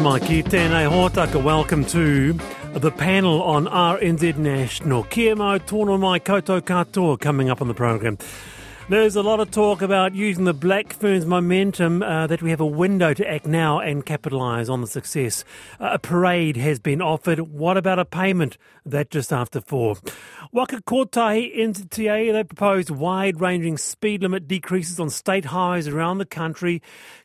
mai ki tēnei hōtaka. Welcome to the panel on RNZ National. Kia mau tōno mai koutou katoa coming up on the program. There's a lot of talk about using the Black Ferns momentum, uh, that we have a window to act now and capitalise on the success. Uh, a parade has been offered. What about a payment? That just after four. Waka Kotahi NZTA, they proposed wide ranging speed limit decreases on state highways around the country,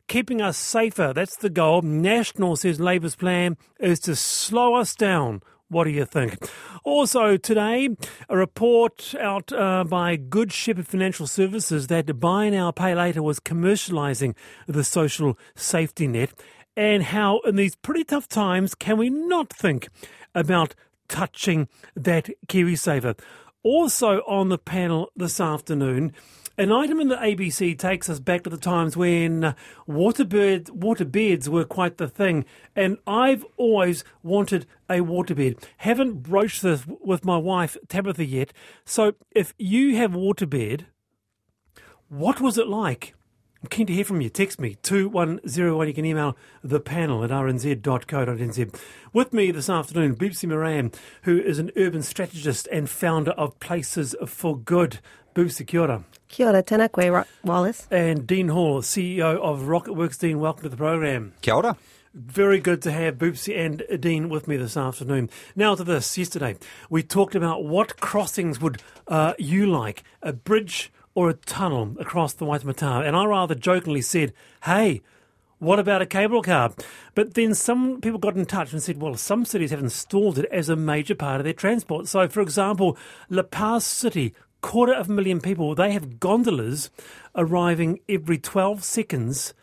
keeping us safer. That's the goal. National says Labour's plan is to slow us down what do you think? Also, today, a report out uh, by Good Shepherd Financial Services that Buy Now, Pay Later was commercialising the social safety net, and how, in these pretty tough times, can we not think about touching that KiwiSaver? Also, on the panel this afternoon, an item in the ABC takes us back to the times when waterbed, waterbeds were quite the thing, and I've always wanted a waterbed. Haven't broached this with my wife Tabitha yet. So, if you have a waterbed, what was it like? I'm keen to hear from you. Text me 2101. You can email the panel at rnz.co.nz. With me this afternoon, Boopsie Maran, who is an urban strategist and founder of Places for Good. Boopsie, kia ora. Kia ora, tēnā koe, Wallace. And Dean Hall, CEO of Rocketworks. Dean, welcome to the program. Kia ora. Very good to have Boopsie and Dean with me this afternoon. Now to this. Yesterday, we talked about what crossings would uh, you like, a bridge or a tunnel across the Waitemata. And I rather jokingly said, hey, what about a cable car? But then some people got in touch and said, well, some cities have installed it as a major part of their transport. So, for example, La Paz City quarter of a million people, they have gondolas arriving every 12 seconds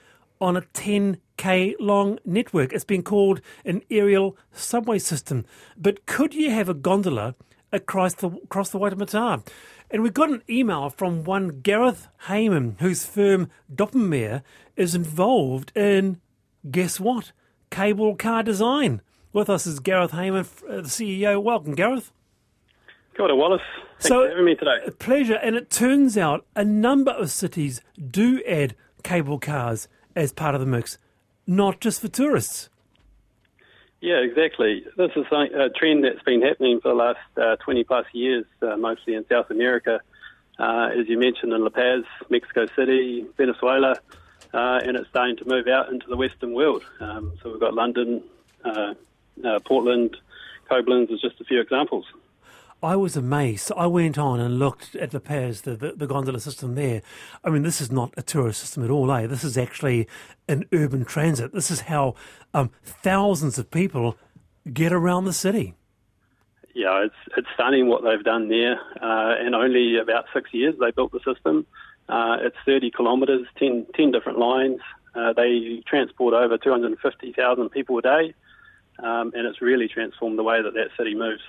on a 10k long network. It's been called an aerial subway system. But could you have a gondola across the across the Waitemata? And we got an email from one Gareth Heyman, whose firm Doppelmayr is involved in guess what? Cable car design. With us is Gareth Heyman, uh, the CEO. Welcome, Gareth. Kia ora, Wallace. Thanks so, for having me today. A pleasure. And it turns out a number of cities do add cable cars as part of the mix, not just for tourists. Yeah, exactly. This is a trend that's been happening for the last uh, 20 plus years, uh, mostly in South America. Uh, as you mentioned, in La Paz, Mexico City, Venezuela, uh, and it's starting to move out into the Western world. Um, so we've got London, uh, uh, Portland, Koblenz is just a few examples. I was amazed. I went on and looked at the Paz, the, the, the, gondola system there. I mean, this is not a tourist system at all, eh? This is actually an urban transit. This is how um, thousands of people get around the city. Yeah, it's it's stunning what they've done there. Uh, in only about six years, they built the system. Uh, it's 30 kilometres, 10, 10 different lines. Uh, they transport over 250,000 people a day, um, and it's really transformed the way that that city moves.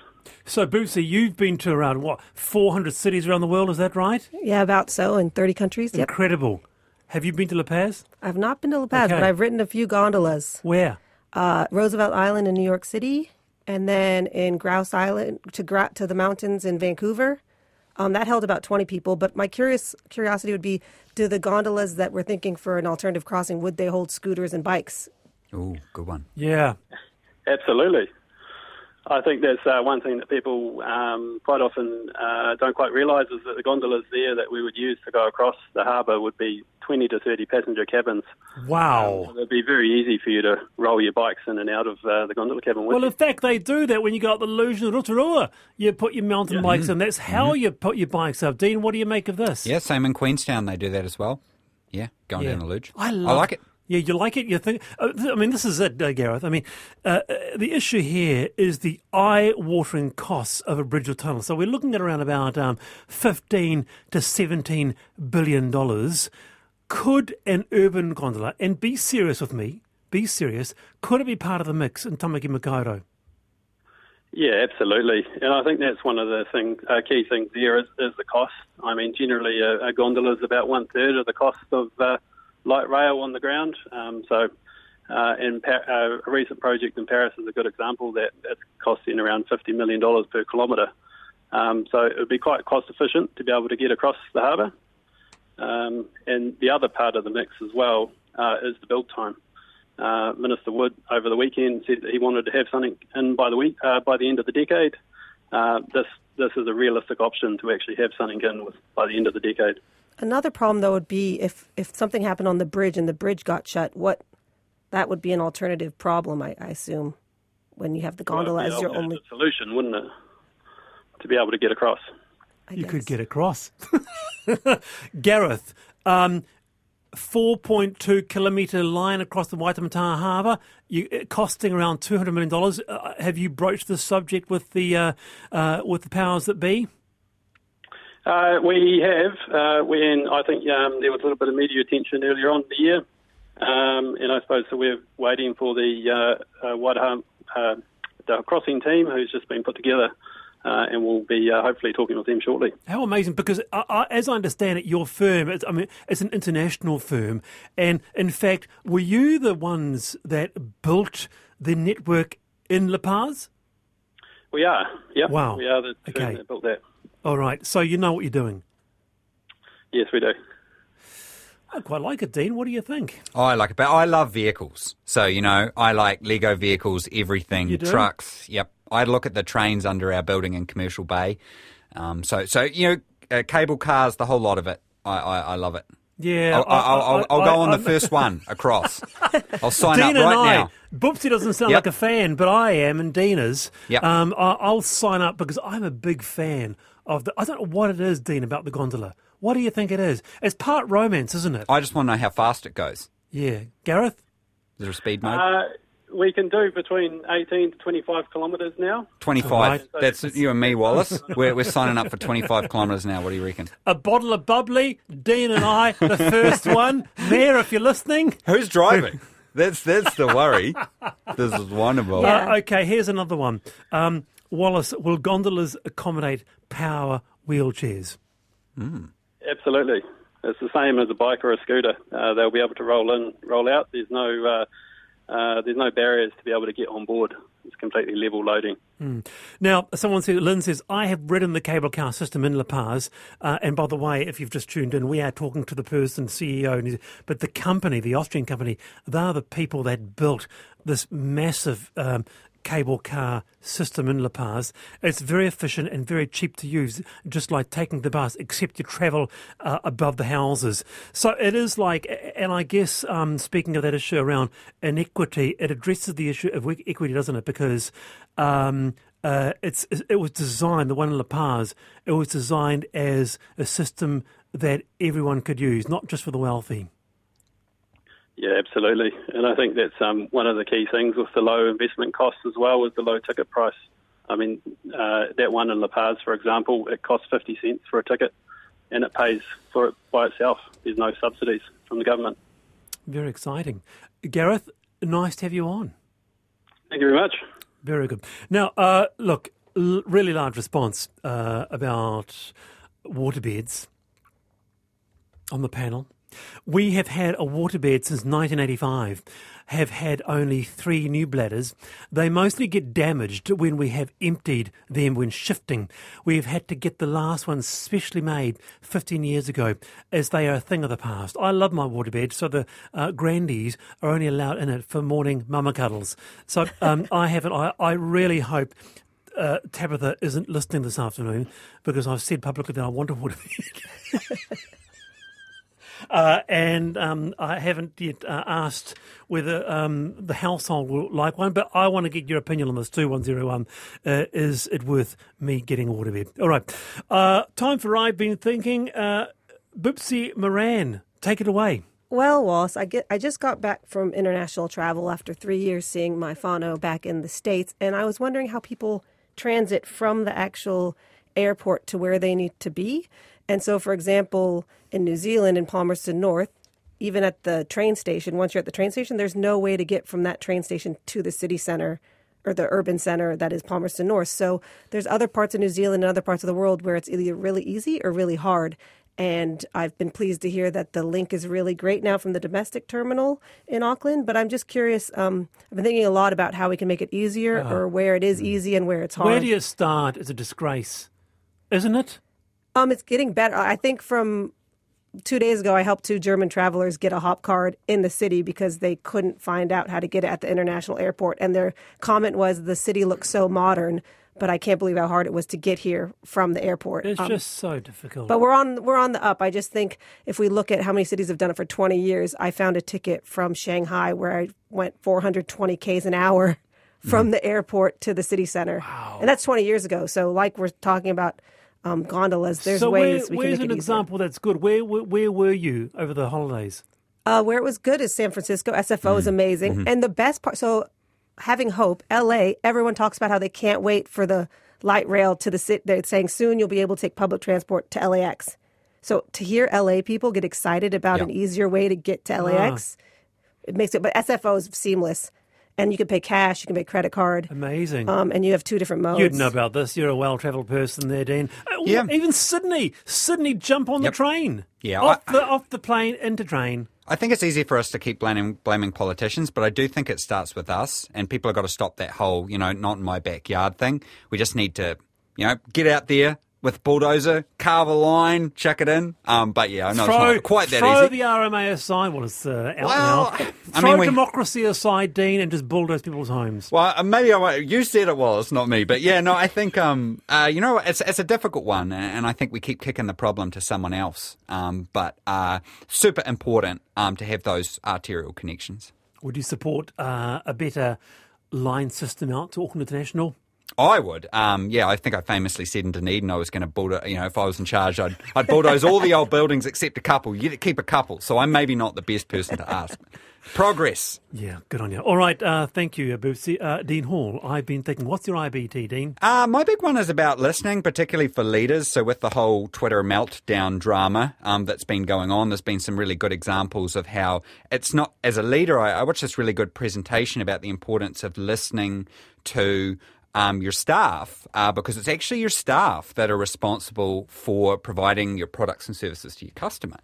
So, Boopsie, you've been to around, what, 400 cities around the world, is that right? Yeah, about so, in 30 countries. Yep. Incredible. Have you been to La Paz? I've not been to La Paz, okay. but I've ridden a few gondolas. Where? Uh, Roosevelt Island in New York City, and then in Grouse Island to, Gra- to the mountains in Vancouver. Um, that held about 20 people. But my curious curiosity would be do the gondolas that we're thinking for an alternative crossing, would they hold scooters and bikes? Oh, good one. Yeah. Absolutely. I think that's uh, one thing that people um, quite often uh, don't quite realise is that the gondolas there that we would use to go across the harbour would be 20 to 30 passenger cabins. Wow. Um, so it'd be very easy for you to roll your bikes in and out of uh, the gondola cabin Well, you. in fact, they do that when you go up the Luge and Rotorua. You put your mountain yeah. bikes in. That's how mm-hmm. you put your bikes up. Dean, what do you make of this? Yeah, same in Queenstown. They do that as well. Yeah, going yeah. down the Luge. I, love, I like it. Yeah, you like it. You think? Uh, I mean, this is it, uh, Gareth. I mean, uh, uh, the issue here is the eye-watering costs of a bridge or tunnel. So we're looking at around about um, fifteen to seventeen billion dollars. Could an urban gondola, and be serious with me, be serious, could it be part of the mix in Tamaki Makaurau? Yeah, absolutely. And I think that's one of the thing, uh, key things there is, is the cost. I mean, generally a, a gondola is about one third of the cost of uh, light rail on the ground. Um, so, uh, in pa- uh, a recent project in Paris is a good example that it's costing around $50 million per kilometre. Um, so it would be quite cost efficient to be able to get across the harbour. Um, and the other part of the mix as well uh, is the build time. Uh, Minister Wood over the weekend said that he wanted to have something in by the week uh, by the end of the decade. Uh, this this is a realistic option to actually have something in with, by the end of the decade. Another problem though would be if if something happened on the bridge and the bridge got shut. What that would be an alternative problem, I, I assume, when you have the gondola Well, as your only. solution, wouldn't it, to be able to get across? I You could get across. Gareth, um, 4.2 kilometre line across the Waitemata Harbour, you, costing around $200 million. Uh, have you broached the subject with the, uh, uh, with the powers that be? Uh, we have. Uh, when I think um, there was a little bit of media attention earlier on in the year, um, and I suppose so we're waiting for the uh, uh, Waidaha, uh, the crossing team who's just been put together, uh, and we'll be uh, hopefully talking with them shortly. How amazing! Because I, I, as I understand it, your firm, it's, I mean, it's an international firm, and in fact, were you the ones that built the network in La Paz? We are. Yep. Wow. We are the firm Okay. that built that. All right, so you know what you're doing. Yes, we do. I quite like it, Dean. What do you think? Oh, I like it, but I love vehicles. So you know, I like Lego vehicles, everything, You do? trucks. Yep, I look at the trains under our building in Commercial Bay. Um, so so you know, uh, cable cars, the whole lot of it. I I, I love it. Yeah, I'll, I'll, I'll, I'll go on the first one across. I'll sign Dean up right and I, now. Boopsie doesn't sound Yep. like a fan, but I am, and Dean is. Yep. Um, I, I'll sign up because I'm a big fan of the. I don't know what it is, Dean, about the gondola. What do you think it is? It's part romance, isn't it? I just want to know how fast it goes. yeah, Gareth. Is there a speed mode? Uh, we can do between 18 to 25 kilometres now. 25. Right. That's you and me, Wallace. We're, we're signing up for 25 kilometres now. What do you reckon? A bottle of bubbly. Dean and I, the first one. Mayor, if you're listening. Who's driving? That's that's the worry. This is wonderful. Yeah. Uh, okay, here's another one. Um, Wallace, will gondolas accommodate power wheelchairs? Absolutely. It's the same as a bike or a scooter. Uh, they'll be able to roll in, roll out. There's no, uh, uh, there's no barriers to be able to get on board. It's completely level loading. Now, someone said, Lynn says, I have ridden the cable car system in La Paz. Uh, and by the way, if you've just tuned in, we are talking to the person, CEO, but the company, the Austrian company, they are the people that built this massive um, cable car system in La Paz. It's very efficient and very cheap to use, just like taking the bus, except you travel uh, above the houses. So it is like, and I guess um, speaking of that issue around inequity, it addresses the issue of equity, doesn't it? Because um, uh, it's it was designed, the one in La Paz, it was designed as a system that everyone could use, not just for the wealthy. Yeah, absolutely. And I think that's um, one of the key things with the low investment costs as well is the low ticket price. I mean, uh, that one in La Paz, for example, it costs 50 cents for a ticket and it pays for it by itself. There's no subsidies from the government. Very exciting. Gareth, nice to have you on. Thank you very much. Very good. Now, uh, look, l- really large response uh, about waterbeds on the panel. We have had a waterbed since 1985, have had only three new bladders. They mostly get damaged when we have emptied them when shifting. We've had to get the last ones specially made 15 years ago, as they are a thing of the past. I love my waterbed, so the uh, grandies are only allowed in it for morning mama cuddles. So um, I haven't, I, I really hope uh, Tabitha isn't listening this afternoon because I've said publicly that I want a waterbed. Uh, and um, I haven't yet uh, asked whether um, the household will like one, but I want to get your opinion on this too. One zero one, uh, is it worth me getting a waterbed? All right, uh, time for I've been thinking. Uh, Maran, take it away. Well, Wallace, I get I just got back from international travel after three years seeing my whānau back in the States, and I was wondering how people transit from the actual airport to where they need to be. And so, for example, in New Zealand, in Palmerston North, even at the train station, once you're at the train station, there's no way to get from that train station to the city center or the urban center that is Palmerston North. So there's other parts of New Zealand and other parts of the world where it's either really easy or really hard. And I've been pleased to hear that the link is really great now from the domestic terminal in Auckland. But I'm just curious. Um, I've been thinking a lot about how we can make it easier or where it is easy and where it's hard. Where do you start? Is a disgrace, isn't it? Um, it's getting better. I think from two days ago, I helped two German travelers get a hop card in the city because they couldn't find out how to get it at the international airport. And their comment was, the city looks so modern, but I can't believe how hard it was to get here from the airport. It's Um, just so difficult. but we're on we're on the up. I just think if we look at how many cities have done it for 20 years, I found a ticket from Shanghai where I went 420 k's an hour from the airport to the city center, and that's 20 years ago. So, like we're talking about um, gondolas, there's so ways where, we can where's make an it example that's good? Where, where where were you over the holidays? Uh, where it was good is San Francisco. SFO is amazing, and the best part. So, having hope, LA. Everyone talks about how they can't wait for the light rail to the city. They're saying soon you'll be able to take public transport to LAX. So to hear LA people get excited about Yeah. an easier way to get to LAX, it makes it. But SFO is seamless, and you can pay cash, you can pay credit card, Amazing. um, and you have two different modes. You'd know about this. You're a well-travelled person there, Dean. Uh, Yeah. Even Sydney. Sydney, jump on Yep. the train. Yeah, Off, I- the, off the plane, into train. I think it's easy for us to keep blaming blaming politicians, but I do think it starts with us, and people have got to stop that whole, you know, not in my backyard thing. We just need to, you know, get out there with bulldozer, carve a line, chuck it in. Um, but yeah, I know throw, it's not quite that throw easy. the RMA aside. Well, it's uh, out Well, now. I throw mean, we- democracy aside, Dean, and just bulldoze people's homes. Well, uh, maybe I. You said it was, not me. But yeah, no, I think, um, uh, you know, it's, it's a difficult one. And I think we keep kicking the problem to someone else. Um, but uh, super important um, to have those arterial connections. Would you support uh, a better line system out to Auckland International? I would. Um, yeah, I think I famously said in Dunedin I was going to bulldoze, you know, if I was in charge, I'd, I'd bulldoze all the old buildings except a couple. You keep a couple. So I'm maybe not the best person to ask. Progress. Yeah, good on you. All right, uh, thank you, Boopsie. Uh, Dean Hall, I've been thinking, what's your IBT, Dean? Uh, my big one is about listening, particularly for leaders. So, with the whole Twitter meltdown drama um, that's been going on, there's been some really good examples of how it's not, as a leader, I, I watched this really good presentation about the importance of listening to um, your staff uh, because it's actually your staff that are responsible for providing your products and services to your customer.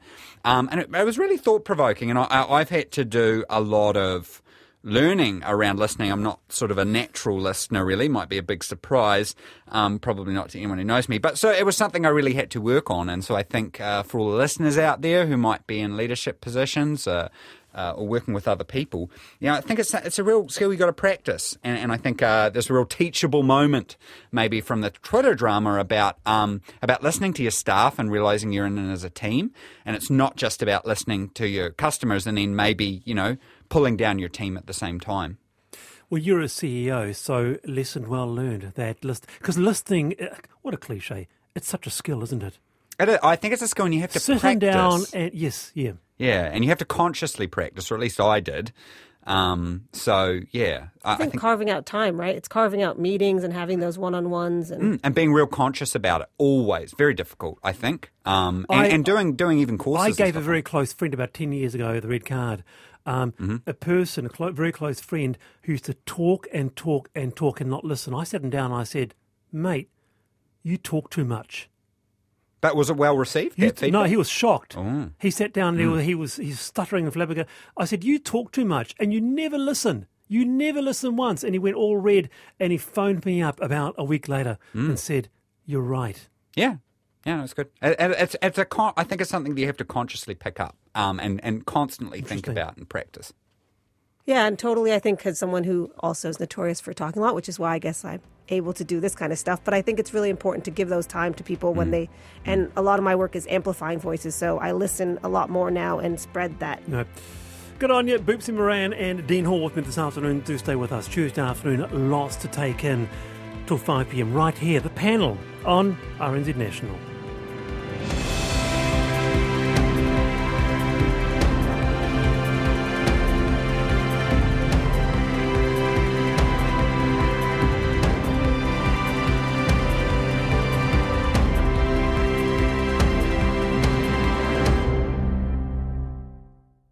Um, and it, it was really thought provoking, and I, I've had to do a lot of learning around listening. I'm not sort of a natural listener, really. Might be a big surprise. Um, probably not to anyone who knows me. But so it was something I really had to work on. And so I think uh, for all the listeners out there who might be in leadership positions, uh, uh, or working with other people, you know, I think it's a, it's a real skill you've got to practice, and, and I think uh, there's a real teachable moment maybe from the Twitter drama about um, about listening to your staff and realizing you're in it as a team, and it's not just about listening to your customers and then maybe you know pulling down your team at the same time. Well, you're a CEO, so lesson well learned. That list, because listening, uh, what a cliche. It's such a skill, isn't it? It, I think it's a skill, and you have to Sitting practice. down and yes, yeah. Yeah, and you have to consciously practice, or at least I did. Um, so yeah, I, I think, carving out time, right? It's carving out meetings and having those one-on-ones and and being real conscious about it always very difficult. I think, um, and, I- and doing doing even courses. I gave a stuff very close friend about 10 years ago the red card. Um, Mm-hmm. A person, a clo- very close friend, who used to talk and talk and talk and not listen. I sat him down and I said, Mate, you talk too much. But was it well received? You no, he was shocked. Oh. He sat down and he Hmm. was, he was he's stuttering and flabbergasted. I said, "You talk too much, and you never listen. You never listen once." And he went all red, and he phoned me up about a week later Hmm. and said, "You're right." Yeah, yeah, that's good. And it's it's a con- I think it's something that you have to consciously pick up um, and and constantly think about and practice. Yeah, and totally. I think as someone who also is notorious for talking a lot, which is why I guess I'm able to do this kind of stuff. But I think it's really important to give those time to people when mm-hmm. they. And a lot of my work is amplifying voices, so I listen a lot more now and spread that. No. Good on you, Boopsie Maran and Dean Hall with me this afternoon. Do stay with us. Tuesday afternoon, lots to take in till 5 pm right here, the panel on RNZ National.